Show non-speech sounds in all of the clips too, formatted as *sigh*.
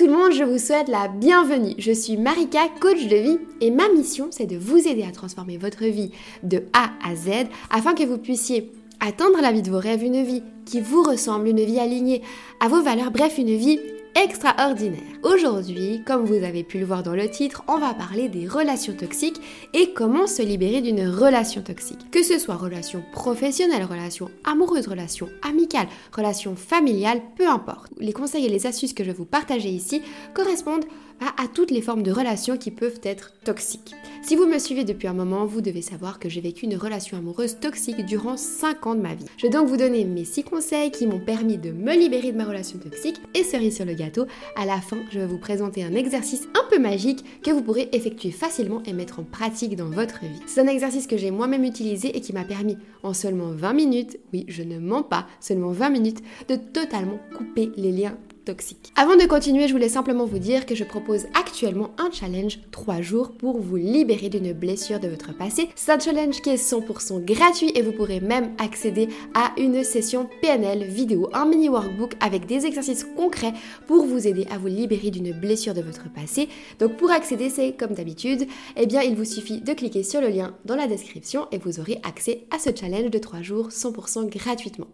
tout le monde, je vous souhaite la bienvenue. Je suis Marika, coach de vie, et ma mission, c'est de vous aider à transformer votre vie de A à Z afin que vous puissiez atteindre la vie de vos rêves, une vie qui vous ressemble, une vie alignée à vos valeurs, bref, une vie extraordinaire. Aujourd'hui, comme vous avez pu le voir dans le titre, on va parler des relations toxiques et comment se libérer d'une relation toxique. Que ce soit relation professionnelle, relation amoureuse, relation amicale, relation familiale, peu importe. Les conseils et les astuces que je vais vous partager ici correspondent à, toutes les formes de relations qui peuvent être toxiques. Si vous me suivez depuis un moment, vous devez savoir que j'ai vécu une relation amoureuse toxique durant 5 ans de ma vie. Je vais donc vous donner mes 6 conseils qui m'ont permis de me libérer de ma relation toxique et cerise sur le gâteau, à la fin, je vais vous présenter un exercice un peu magique que vous pourrez effectuer facilement et mettre en pratique dans votre vie. C'est un exercice que j'ai moi-même utilisé et qui m'a permis en seulement 20 minutes, oui, je ne mens pas, seulement 20 minutes, de totalement couper les liens Avant de continuer, je voulais simplement vous dire que je propose actuellement un challenge 3 jours pour vous libérer d'une blessure de votre passé. C'est un challenge qui est 100% gratuit et vous pourrez même accéder à une session PNL vidéo, un mini workbook avec des exercices concrets pour vous aider à vous libérer d'une blessure de votre passé. Donc pour accéder, c'est comme d'habitude, eh bien il vous suffit de cliquer sur le lien dans la description et vous aurez accès à ce challenge de 3 jours 100% gratuitement.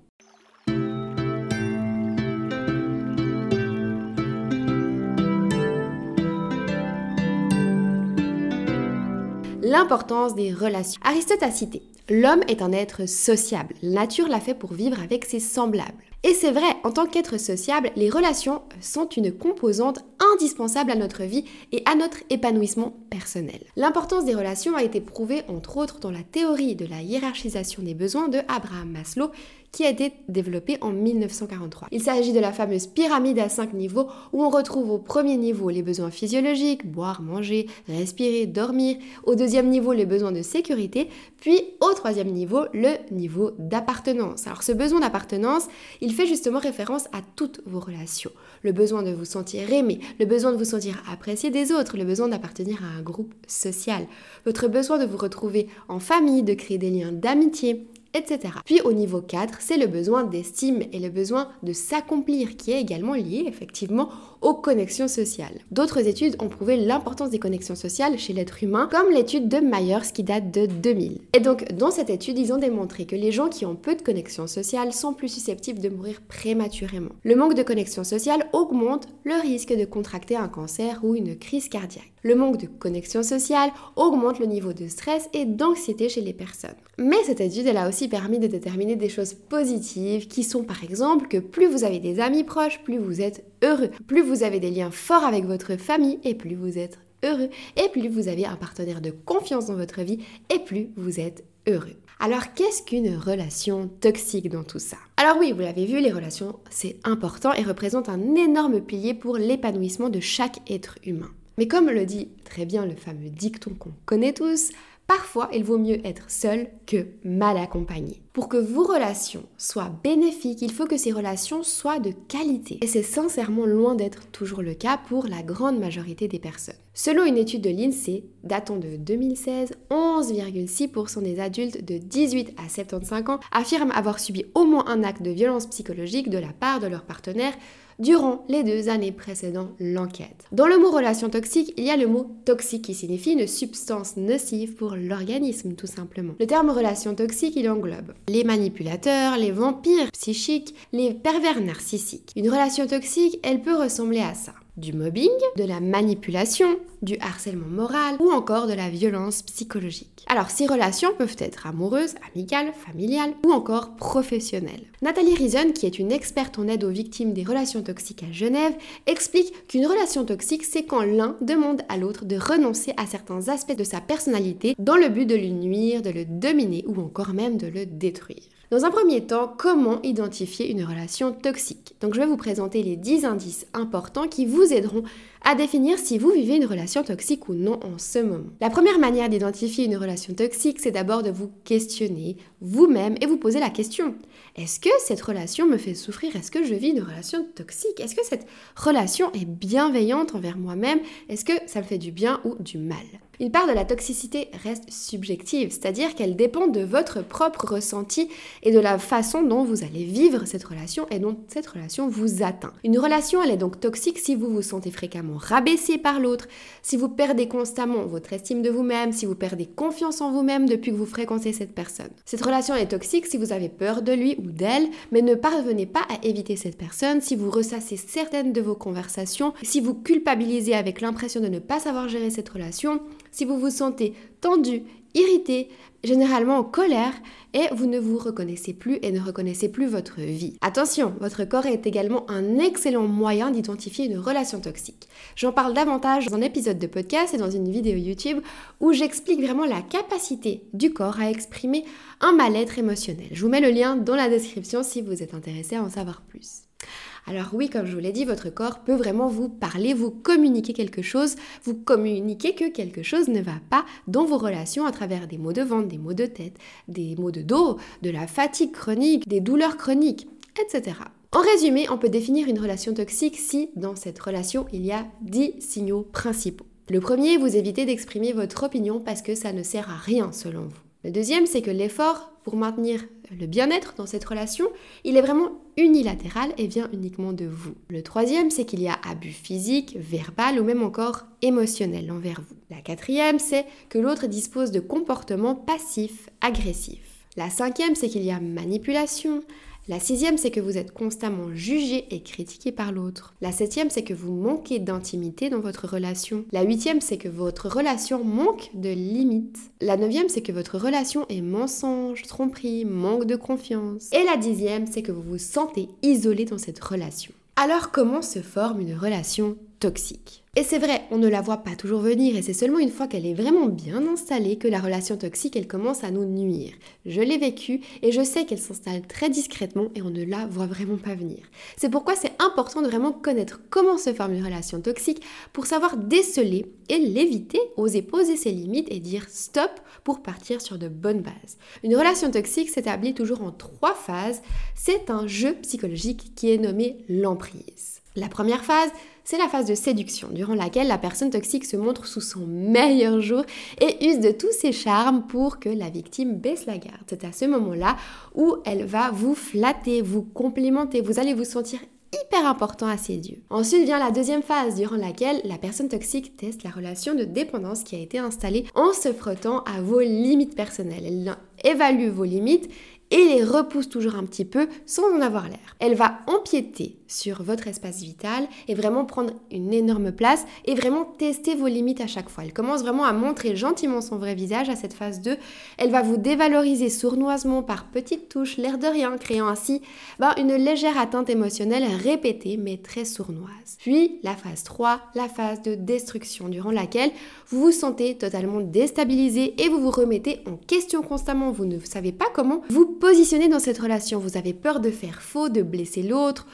L'importance des relations. Aristote a cité L'homme est un être sociable. La nature l'a fait pour vivre avec ses semblables. Et c'est vrai, en tant qu'être sociable, les relations sont une composante indispensable à notre vie et à notre épanouissement personnel. L'importance des relations a été prouvée entre autres dans la théorie de la hiérarchisation des besoins de Abraham Maslow qui a été développée en 1943. Il s'agit de la fameuse pyramide à 5 niveaux où on retrouve au premier niveau les besoins physiologiques, boire, manger, respirer, dormir, au deuxième niveau les besoins de sécurité, puis au troisième niveau le niveau d'appartenance. Alors ce besoin d'appartenance, il fait justement référence à toutes vos relations. Le besoin de vous sentir aimé, le besoin de vous sentir apprécié des autres, le besoin d'appartenir à un groupe social, votre besoin de vous retrouver en famille, de créer des liens d'amitié, etc. Puis au niveau 4, c'est le besoin d'estime et le besoin de s'accomplir qui est également lié effectivement aux connexions sociales. D'autres études ont prouvé l'importance des connexions sociales chez l'être humain, comme l'étude de Myers qui date de 2000. Et donc dans cette étude, ils ont démontré que les gens qui ont peu de connexions sociales sont plus susceptibles de mourir prématurément. Le manque de connexions sociales augmente le risque de contracter un cancer ou une crise cardiaque. Le manque de connexions sociales augmente le niveau de stress et d'anxiété chez les personnes. Mais cette étude, elle a aussi permis de déterminer des choses positives qui sont par exemple que plus vous avez des amis proches, plus vous êtes heureux. Plus vous avez des liens forts avec votre famille et plus vous êtes heureux. Et plus vous avez un partenaire de confiance dans votre vie et plus vous êtes heureux. Alors qu'est-ce qu'une relation toxique dans tout ça? Alors oui, vous l'avez vu, les relations, c'est important et représentent un énorme pilier pour l'épanouissement de chaque être humain. Mais comme le dit très bien le fameux dicton qu'on connaît tous, Parfois, il vaut mieux être seul que mal accompagné. Pour que vos relations soient bénéfiques, il faut que ces relations soient de qualité. Et c'est sincèrement loin d'être toujours le cas pour la grande majorité des personnes. Selon une étude de l'INSEE datant de 2016, 11,6% des adultes de 18 à 75 ans affirment avoir subi au moins un acte de violence psychologique de la part de leur partenaire durant les deux années précédant l'enquête. Dans le mot relation toxique, il y a le mot toxique qui signifie une substance nocive pour l'organisme tout simplement. Le terme relation toxique, il englobe les manipulateurs, les vampires psychiques, les pervers narcissiques. Une relation toxique, elle peut ressembler à ça du mobbing, de la manipulation, du harcèlement moral ou encore de la violence psychologique. Alors ces relations peuvent être amoureuses, amicales, familiales ou encore professionnelles. Nathalie Rison, qui est une experte en aide aux victimes des relations toxiques à Genève, explique qu'une relation toxique c'est quand l'un demande à l'autre de renoncer à certains aspects de sa personnalité dans le but de lui nuire, de le dominer ou encore même de le détruire. Dans un premier temps, comment identifier une relation toxique? Donc je vais vous présenter les 10 indices importants qui vous aideront à définir si vous vivez une relation toxique ou non en ce moment. La première manière d'identifier une relation toxique, c'est d'abord de vous questionner vous-même et vous poser la question. Est-ce que cette relation me fait souffrir? Est-ce que je vis une relation toxique? Est-ce que cette relation est bienveillante envers moi-même? Est-ce que ça me fait du bien ou du mal? Une part de la toxicité reste subjective, c'est-à-dire qu'elle dépend de votre propre ressenti et de la façon dont vous allez vivre cette relation et dont cette relation vous atteint. Une relation, elle est donc toxique si vous vous sentez fréquemment rabaissé par l'autre, si vous perdez constamment votre estime de vous-même, si vous perdez confiance en vous-même depuis que vous fréquentez cette personne. Cette relation est toxique si vous avez peur de lui ou d'elle, mais ne parvenez pas à éviter cette personne, si vous ressassez certaines de vos conversations, si vous culpabilisez avec l'impression de ne pas savoir gérer cette relation, si vous vous sentez tendu, irrité, généralement en colère, et vous ne vous reconnaissez plus et ne reconnaissez plus votre vie. Attention, votre corps est également un excellent moyen d'identifier une relation toxique. J'en parle davantage dans un épisode de podcast et dans une vidéo YouTube où j'explique vraiment la capacité du corps à exprimer un mal-être émotionnel. Je vous mets le lien dans la description si vous êtes intéressé à en savoir plus. Alors oui, comme je vous l'ai dit, votre corps peut vraiment vous parler, vous communiquer quelque chose, vous communiquer que quelque chose ne va pas dans vos relations à travers des maux de ventre, des maux de tête, des maux de dos, de la fatigue chronique, des douleurs chroniques, etc. En résumé, on peut définir une relation toxique si dans cette relation il y a 10 signaux principaux. Le premier, vous évitez d'exprimer votre opinion parce que ça ne sert à rien selon vous. Le deuxième, c'est que l'effort pour maintenir le bien-être dans cette relation, il est vraiment unilatéral et vient uniquement de vous. Le troisième, c'est qu'il y a abus physique, verbal ou même encore émotionnel envers vous. La quatrième, c'est que l'autre dispose de comportements passifs, agressifs. La cinquième, c'est qu'il y a manipulation, la sixième, c'est que vous êtes constamment jugé et critiqué par l'autre. La septième, c'est que vous manquez d'intimité dans votre relation. La huitième, c'est que votre relation manque de limites. La neuvième, c'est que votre relation est mensonge, tromperie, manque de confiance. Et la dixième, c'est que vous vous sentez isolé dans cette relation. Alors comment se forme une relation toxique? Et c'est vrai, on ne la voit pas toujours venir et c'est seulement une fois qu'elle est vraiment bien installée que la relation toxique, elle commence à nous nuire. Je l'ai vécu et je sais qu'elle s'installe très discrètement et on ne la voit vraiment pas venir. C'est pourquoi c'est important de vraiment connaître comment se forme une relation toxique pour savoir déceler et l'éviter, oser poser ses limites et dire stop pour partir sur de bonnes bases. Une relation toxique s'établit toujours en trois phases. C'est un jeu psychologique qui est nommé l'emprise. La première phase, c'est la phase de séduction, durant laquelle la personne toxique se montre sous son meilleur jour et use de tous ses charmes pour que la victime baisse la garde. C'est à ce moment-là où elle va vous flatter, vous complimenter, vous allez vous sentir hyper important à ses yeux. Ensuite vient la deuxième phase durant laquelle la personne toxique teste la relation de dépendance qui a été installée en se frottant à vos limites personnelles. Elle évalue vos limites et les repousse toujours un petit peu sans en avoir l'air. Elle va empiéter sur votre espace vital et vraiment prendre une énorme place et vraiment tester vos limites à chaque fois. Elle commence vraiment à montrer gentiment son vrai visage à cette phase 2. Elle va vous dévaloriser sournoisement par petites touches, l'air de rien, créant ainsi ben, une légère atteinte émotionnelle répétée mais très sournoise. Puis la phase 3, la phase de destruction durant laquelle vous vous sentez totalement déstabilisé et vous vous remettez en question constamment. Vous ne savez pas comment vous positionner dans cette relation. Vous avez peur de faire faux, de blesser l'autre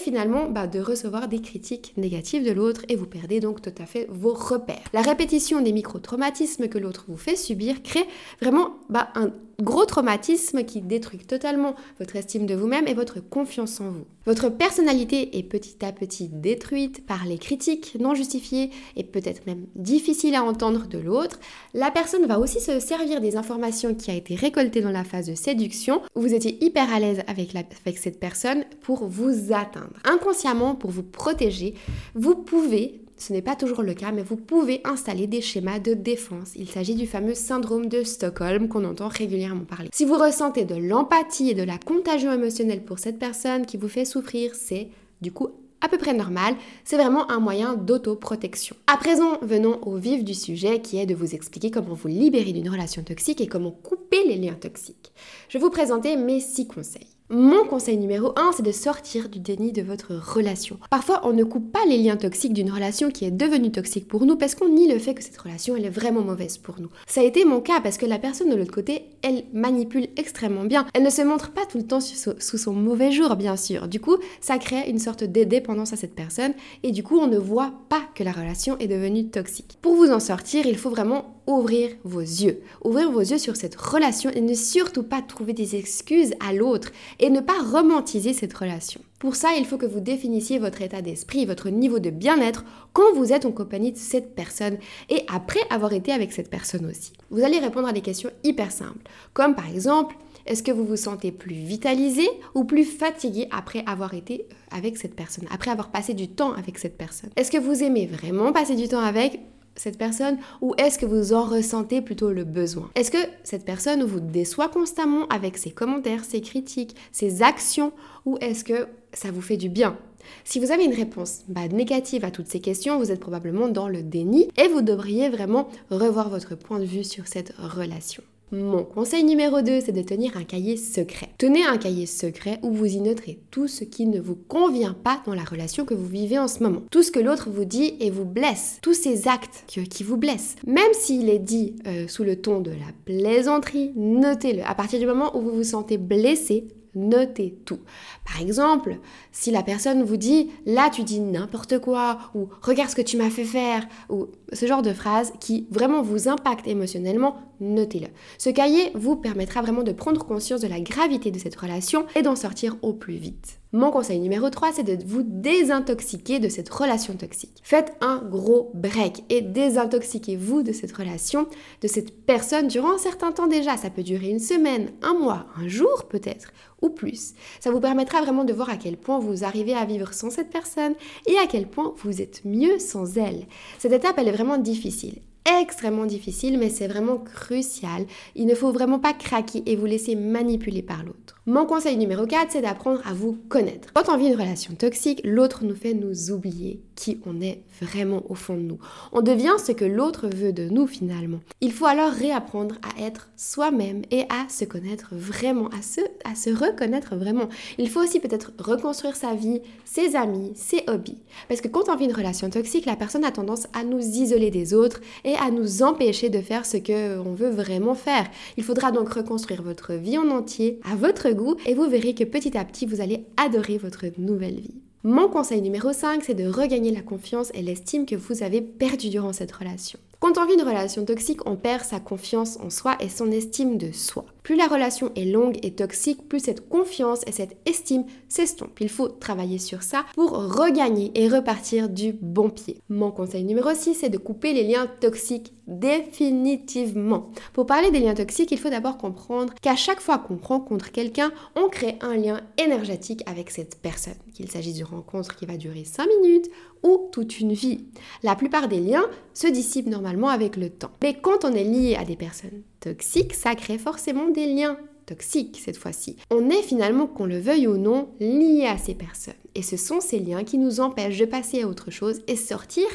finalement bah, de recevoir des critiques négatives de l'autre et vous perdez donc tout à fait vos repères. La répétition des micro-traumatismes que l'autre vous fait subir crée vraiment bah, un gros traumatisme qui détruit totalement votre estime de vous-même et votre confiance en vous. Votre personnalité est petit à petit détruite par les critiques non justifiées et peut-être même difficiles à entendre de l'autre. La personne va aussi se servir des informations qui a été récoltées dans la phase de séduction vous étiez hyper à l'aise avec, avec cette personne pour vous atteindre. Inconsciemment, pour vous protéger, vous pouvez ce n'est pas toujours le cas, mais vous pouvez installer des schémas de défense. Il s'agit du fameux syndrome de Stockholm qu'on entend régulièrement parler. Si vous ressentez de l'empathie et de la contagion émotionnelle pour cette personne qui vous fait souffrir, c'est du coup à peu près normal, c'est vraiment un moyen d'autoprotection. À présent, venons au vif du sujet qui est de vous expliquer comment vous libérer d'une relation toxique et comment couper les liens toxiques. Je vais vous présenter mes 6 conseils. Mon conseil numéro 1, c'est de sortir du déni de votre relation. Parfois, on ne coupe pas les liens toxiques d'une relation qui est devenue toxique pour nous parce qu'on nie le fait que cette relation, elle est vraiment mauvaise pour nous. Ça a été mon cas parce que la personne de l'autre côté, elle manipule extrêmement bien. Elle ne se montre pas tout le temps sous son mauvais jour, bien sûr. Du coup, ça crée une sorte de dépendance à cette personne et du coup, on ne voit pas que la relation est devenue toxique. Pour vous en sortir, il faut vraiment ouvrir vos yeux. Ouvrir vos yeux sur cette relation et ne surtout pas trouver des excuses à l'autre et ne pas romantiser cette relation. Pour ça, il faut que vous définissiez votre état d'esprit, votre niveau de bien-être quand vous êtes en compagnie de cette personne et après avoir été avec cette personne aussi. Vous allez répondre à des questions hyper simples, comme par exemple, est-ce que vous vous sentez plus vitalisé ou plus fatigué après avoir été avec cette personne, après avoir passé du temps avec cette personne? Est-ce que vous aimez vraiment passer du temps avec cette personne ou est-ce que vous en ressentez plutôt le besoin? Est-ce que cette personne vous déçoit constamment avec ses commentaires, ses critiques, ses actions ou est-ce que ça vous fait du bien? Si vous avez une réponse bah, négative à toutes ces questions, vous êtes probablement dans le déni et vous devriez vraiment revoir votre point de vue sur cette relation. Mon conseil numéro 2, c'est de tenir un cahier secret. Tenez un cahier secret où vous y noterez tout ce qui ne vous convient pas dans la relation que vous vivez en ce moment. Tout ce que l'autre vous dit et vous blesse. Tous ces actes qui, vous blessent. Même s'il est dit euh, sous le ton de la plaisanterie, notez-le. À partir du moment où vous vous sentez blessé, notez tout. Par exemple, si la personne vous dit là tu dis n'importe quoi ou regarde ce que tu m'as fait faire ou ce genre de phrase qui vraiment vous impacte émotionnellement, notez-le. Ce cahier vous permettra vraiment de prendre conscience de la gravité de cette relation et d'en sortir au plus vite. Mon conseil numéro 3, c'est de vous désintoxiquer de cette relation toxique. Faites un gros break et désintoxiquez-vous de cette relation, de cette personne durant un certain temps déjà. Ça peut durer une semaine, un mois, un jour peut-être, ou plus. Ça vous permettra vraiment de voir à quel point vous arrivez à vivre sans cette personne et à quel point vous êtes mieux sans elle. Cette étape, elle est vraiment difficile extrêmement difficile, mais c'est vraiment crucial. Il ne faut vraiment pas craquer et vous laisser manipuler par l'autre. Mon conseil numéro 4, c'est d'apprendre à vous connaître. Quand on vit une relation toxique, l'autre nous fait nous oublier qui on est vraiment au fond de nous. On devient ce que l'autre veut de nous finalement. Il faut alors réapprendre à être soi-même et à se connaître vraiment, à se, à se reconnaître vraiment. Il faut aussi peut-être reconstruire sa vie, ses amis, ses hobbies. Parce que quand on vit une relation toxique, la personne a tendance à nous isoler des autres et à nous empêcher de faire ce qu'on veut vraiment faire. Il faudra donc reconstruire votre vie en entier à votre goût et vous verrez que petit à petit, vous allez adorer votre nouvelle vie. Mon conseil numéro 5, c'est de regagner la confiance et l'estime que vous avez perdue durant cette relation. Quand on vit une relation toxique, on perd sa confiance en soi et son estime de soi. Plus la relation est longue et toxique, plus cette confiance et cette estime s'estompent. Il faut travailler sur ça pour regagner et repartir du bon pied. Mon conseil numéro 6, c'est de couper les liens toxiques définitivement. Pour parler des liens toxiques, il faut d'abord comprendre qu'à chaque fois qu'on rencontre quelqu'un, on crée un lien énergétique avec cette personne. Qu'il s'agisse d'une rencontre qui va durer 5 minutes ou toute une vie. La plupart des liens se dissipent normalement avec le temps. Mais quand on est lié à des personnes toxiques, ça crée forcément des liens toxiques cette fois-ci. On est finalement, qu'on le veuille ou non, lié à ces personnes. Et ce sont ces liens qui nous empêchent de passer à autre chose et sortir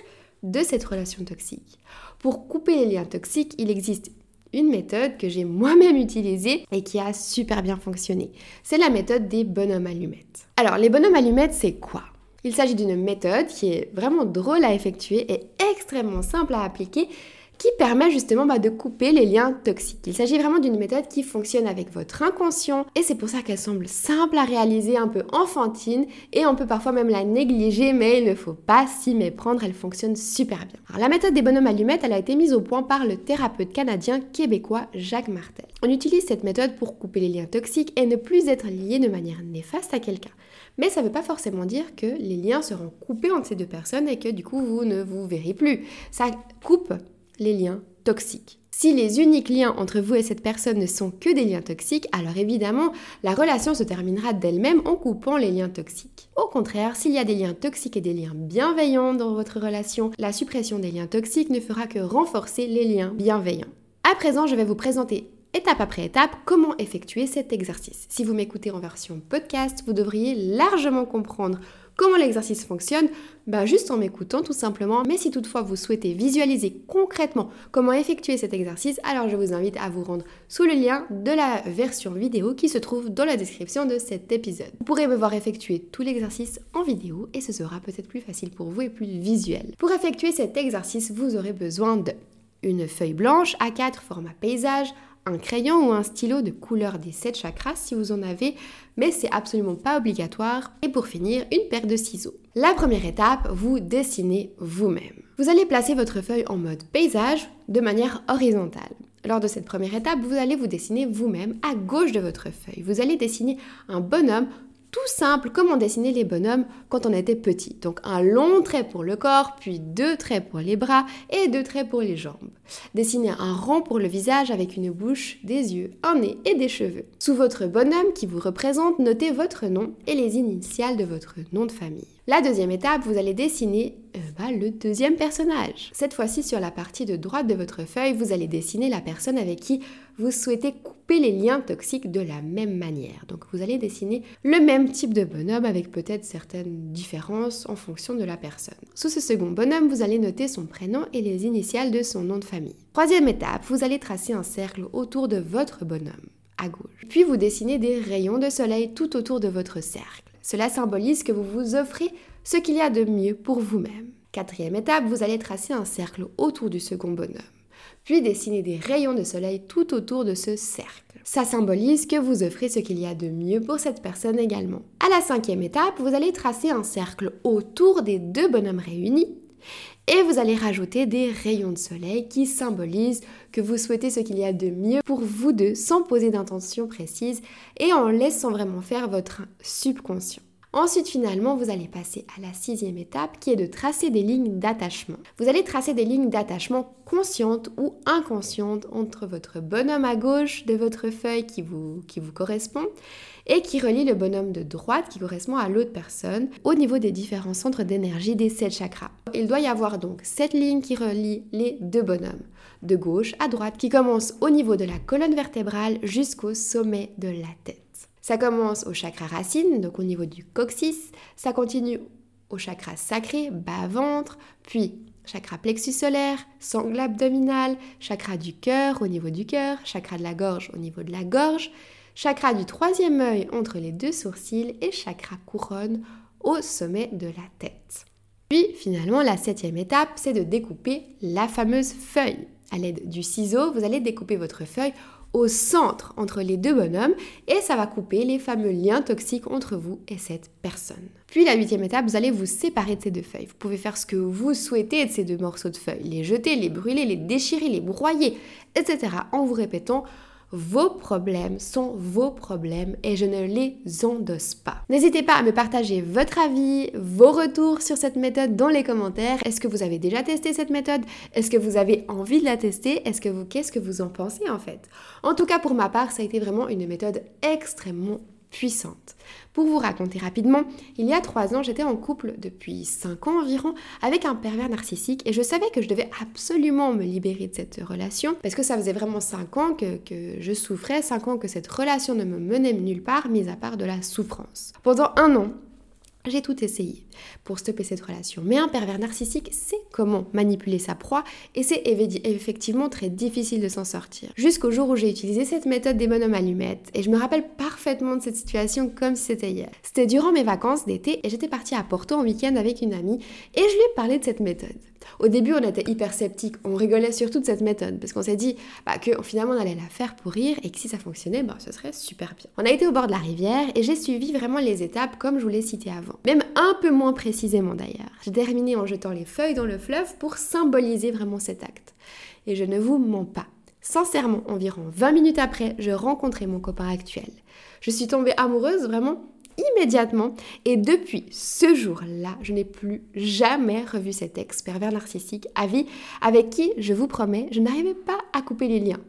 de cette relation toxique. Pour couper les liens toxiques, il existe une méthode que j'ai moi-même utilisée et qui a super bien fonctionné. C'est la méthode des bonhommes allumettes. Alors, les bonhommes allumettes, c'est quoi? Il s'agit d'une méthode qui est vraiment drôle à effectuer et extrêmement simple à appliquer qui permet justement bah, de couper les liens toxiques. Il s'agit vraiment d'une méthode qui fonctionne avec votre inconscient et c'est pour ça qu'elle semble simple à réaliser, un peu enfantine et on peut parfois même la négliger mais il ne faut pas s'y méprendre, elle fonctionne super bien. Alors, la méthode des bonhommes allumettes, a été mise au point par le thérapeute canadien québécois Jacques Martel. On utilise cette méthode pour couper les liens toxiques et ne plus être lié de manière néfaste à quelqu'un. Mais ça ne veut pas forcément dire que les liens seront coupés entre ces deux personnes et que du coup vous ne vous verrez plus. Ça coupe les liens toxiques. Si les uniques liens entre vous et cette personne ne sont que des liens toxiques, alors évidemment, la relation se terminera d'elle-même en coupant les liens toxiques. Au contraire, s'il y a des liens toxiques et des liens bienveillants dans votre relation, la suppression des liens toxiques ne fera que renforcer les liens bienveillants. À présent, je vais vous présenter étape après étape comment effectuer cet exercice. Si vous m'écoutez en version podcast, vous devriez largement comprendre Comment l'exercice fonctionne bah Juste en m'écoutant tout simplement. Mais si toutefois vous souhaitez visualiser concrètement comment effectuer cet exercice, alors je vous invite à vous rendre sous le lien de la version vidéo qui se trouve dans la description de cet épisode. Vous pourrez me voir effectuer tout l'exercice en vidéo et ce sera peut-être plus facile pour vous et plus visuel. Pour effectuer cet exercice, vous aurez besoin de une feuille blanche A4 format paysage, un crayon ou un stylo de couleur des 7 chakras si vous en avez, mais c'est absolument pas obligatoire. Et pour finir, une paire de ciseaux. La première étape, vous dessinez vous-même. Vous allez placer votre feuille en mode paysage de manière horizontale. Lors de cette première étape, vous allez vous dessiner vous-même à gauche de votre feuille. Vous allez dessiner un bonhomme tout simple comme on les bonhommes quand on était petit. Donc un long trait pour le corps, puis deux traits pour les bras et deux traits pour les jambes. Dessinez un rond pour le visage avec une bouche, des yeux, un nez et des cheveux. Sous votre bonhomme qui vous représente, notez votre nom et les initiales de votre nom de famille. La deuxième étape, vous allez dessiner euh, bah, le deuxième personnage. Cette fois-ci, sur la partie de droite de votre feuille, vous allez dessiner la personne avec qui vous souhaitez couper les liens toxiques de la même manière. Donc vous allez dessiner le même type de bonhomme avec peut-être certaines différences en fonction de la personne. Sous ce second bonhomme, vous allez noter son prénom et les initiales de son nom de famille. Troisième étape, vous allez tracer un cercle autour de votre bonhomme à gauche. Puis vous dessinez des rayons de soleil tout autour de votre cercle. Cela symbolise que vous vous offrez ce qu'il y a de mieux pour vous-même. Quatrième étape, vous allez tracer un cercle autour du second bonhomme, puis dessiner des rayons de soleil tout autour de ce cercle. Ça symbolise que vous offrez ce qu'il y a de mieux pour cette personne également. À la cinquième étape, vous allez tracer un cercle autour des deux bonhommes réunis et vous allez rajouter des rayons de soleil qui symbolisent que vous souhaitez ce qu'il y a de mieux pour vous deux sans poser d'intention précise et en laissant vraiment faire votre subconscient. Ensuite, finalement, vous allez passer à la sixième étape qui est de tracer des lignes d'attachement. Vous allez tracer des lignes d'attachement conscientes ou inconscientes entre votre bonhomme à gauche de votre feuille qui vous, correspond et qui relie le bonhomme de droite qui correspond à l'autre personne au niveau des différents centres d'énergie des sept chakras. Il doit y avoir donc cette ligne qui relie les deux bonhommes de gauche à droite qui commence au niveau de la colonne vertébrale jusqu'au sommet de la tête. Ça commence au chakra racine, donc au niveau du coccyx, ça continue au chakra sacré, bas-ventre, puis chakra plexus solaire, sangle abdominal, chakra du cœur au niveau du cœur, chakra de la gorge au niveau de la gorge, chakra du troisième œil entre les deux sourcils et chakra couronne au sommet de la tête. Puis finalement, la septième étape, c'est de découper la fameuse feuille. À l'aide du ciseau, vous allez découper votre feuille au centre entre les deux bonhommes et ça va couper les fameux liens toxiques entre vous et cette personne. Puis la huitième étape, vous allez vous séparer de ces deux feuilles. Vous pouvez faire ce que vous souhaitez de ces deux morceaux de feuilles, les jeter, les brûler, les déchirer, les broyer, etc. en vous répétant vos problèmes sont vos problèmes et je ne les endosse pas. N'hésitez pas à me partager votre avis, vos retours sur cette méthode dans les commentaires. Est-ce que vous avez déjà testé cette méthode? Est-ce que vous avez envie de la tester? Est-ce que vous qu'est-ce que vous en pensez en fait? En tout cas pour ma part, ça a été vraiment une méthode extrêmement puissante. Pour vous raconter rapidement, il y a trois ans, j'étais en couple depuis cinq ans environ avec un pervers narcissique et je savais que je devais absolument me libérer de cette relation parce que ça faisait vraiment cinq ans que, que je souffrais, cinq ans que cette relation ne me menait nulle part, mis à part de la souffrance. Pendant un an, j'ai tout essayé pour stopper cette relation. Mais un pervers narcissique sait comment manipuler sa proie et c'est effectivement très difficile de s'en sortir. Jusqu'au jour où j'ai utilisé cette méthode des bonhommes allumettes et je me rappelle parfaitement de cette situation comme si c'était hier. C'était durant mes vacances d'été et j'étais partie à Porto en week-end avec une amie et je lui ai parlé de cette méthode. Au début, on était hyper sceptiques, on rigolait surtout de cette méthode parce qu'on s'est dit bah, que finalement on allait la faire pour rire et que si ça fonctionnait, bah, ce serait super bien. On a été au bord de la rivière et j'ai suivi vraiment les étapes comme je vous l'ai cité avant. Même un peu moins précisément d'ailleurs. J'ai terminé en jetant les feuilles dans le fleuve pour symboliser vraiment cet acte. Et je ne vous mens pas. Sincèrement, environ 20 minutes après, je rencontrais mon copain actuel. Je suis tombée amoureuse vraiment immédiatement. Et depuis ce jour-là, je n'ai plus jamais revu cet ex pervers narcissique à vie avec qui, je vous promets, je n'arrivais pas à couper les liens.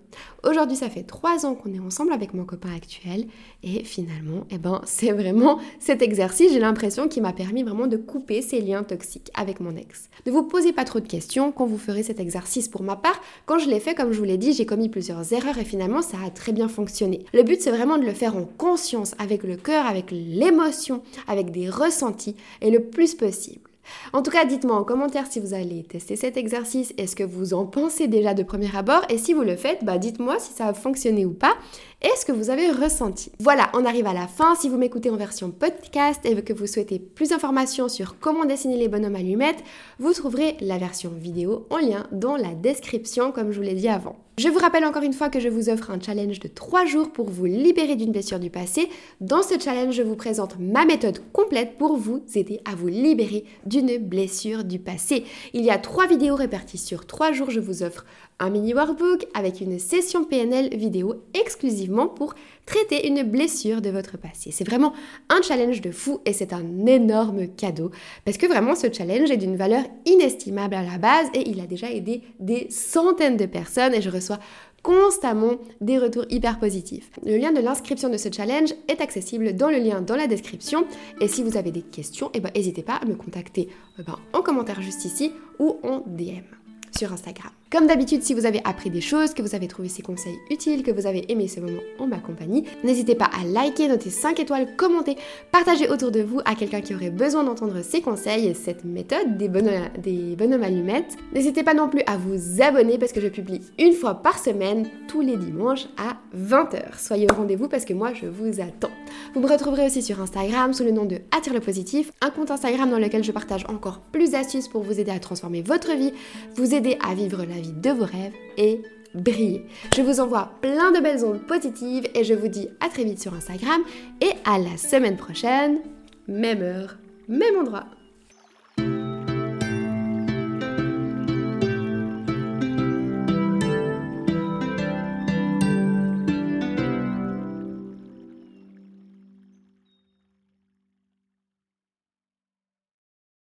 Aujourd'hui, ça fait trois ans qu'on est ensemble avec mon copain actuel et finalement, eh ben, *laughs* c'est vraiment cet exercice, j'ai l'impression, qui m'a permis vraiment de couper ces liens toxiques avec mon ex. Ne vous posez pas trop de questions quand vous ferez cet exercice. Pour ma part, quand je l'ai fait, comme je vous l'ai dit, j'ai commis plusieurs erreurs et finalement, ça a très bien fonctionné. Le but, c'est vraiment de le faire en conscience, avec le cœur, avec l'émotion, avec des ressentis et le plus possible. En tout cas, dites-moi en commentaire si vous allez tester cet exercice, est-ce que vous en pensez déjà de premier abord? Et si vous le faites, bah dites-moi si ça a fonctionné ou pas et ce que vous avez ressenti. Voilà, on arrive à la fin. Si vous m'écoutez en version podcast et que vous souhaitez plus d'informations sur comment dessiner les bonhommes allumettes, vous trouverez la version vidéo en lien dans la description comme je vous l'ai dit avant. Je vous rappelle encore une fois que je vous offre un challenge de 3 jours pour vous libérer d'une blessure du passé. Dans ce challenge, je vous présente ma méthode complète pour vous aider à vous libérer d'une blessure du passé. Il y a 3 vidéos réparties sur 3 jours. Je vous offre un mini workbook avec une session PNL vidéo exclusive positivement pour traiter une blessure de votre passé. C'est vraiment un challenge de fou et c'est un énorme cadeau parce que vraiment ce challenge est d'une valeur inestimable à la base et il a déjà aidé des centaines de personnes et je reçois constamment des retours hyper positifs. Le lien de l'inscription de ce challenge est accessible dans le lien dans la description et si vous avez des questions, eh ben, n'hésitez pas à me contacter eh ben, en commentaire juste ici ou en DM sur Instagram. Comme d'habitude, si vous avez appris des choses, que vous avez trouvé ces conseils utiles, que vous avez aimé ce moment en ma compagnie, n'hésitez pas à liker, noter 5 étoiles, commenter, partager autour de vous à quelqu'un qui aurait besoin d'entendre ces conseils et cette méthode des bonhommes, des allumettes. N'hésitez pas non plus à vous abonner parce que je publie une fois par semaine, tous les dimanches à 20h. Soyez au rendez-vous parce que moi je vous attends. Vous me retrouverez aussi sur Instagram sous le nom de Attire le positif, un compte Instagram dans lequel je partage encore plus d'astuces pour vous aider à transformer votre vie, vous aider à vivre la de vos rêves et briller. Je vous envoie plein de belles ondes positives et je vous dis à très vite sur Instagram et à la semaine prochaine, même heure, même endroit.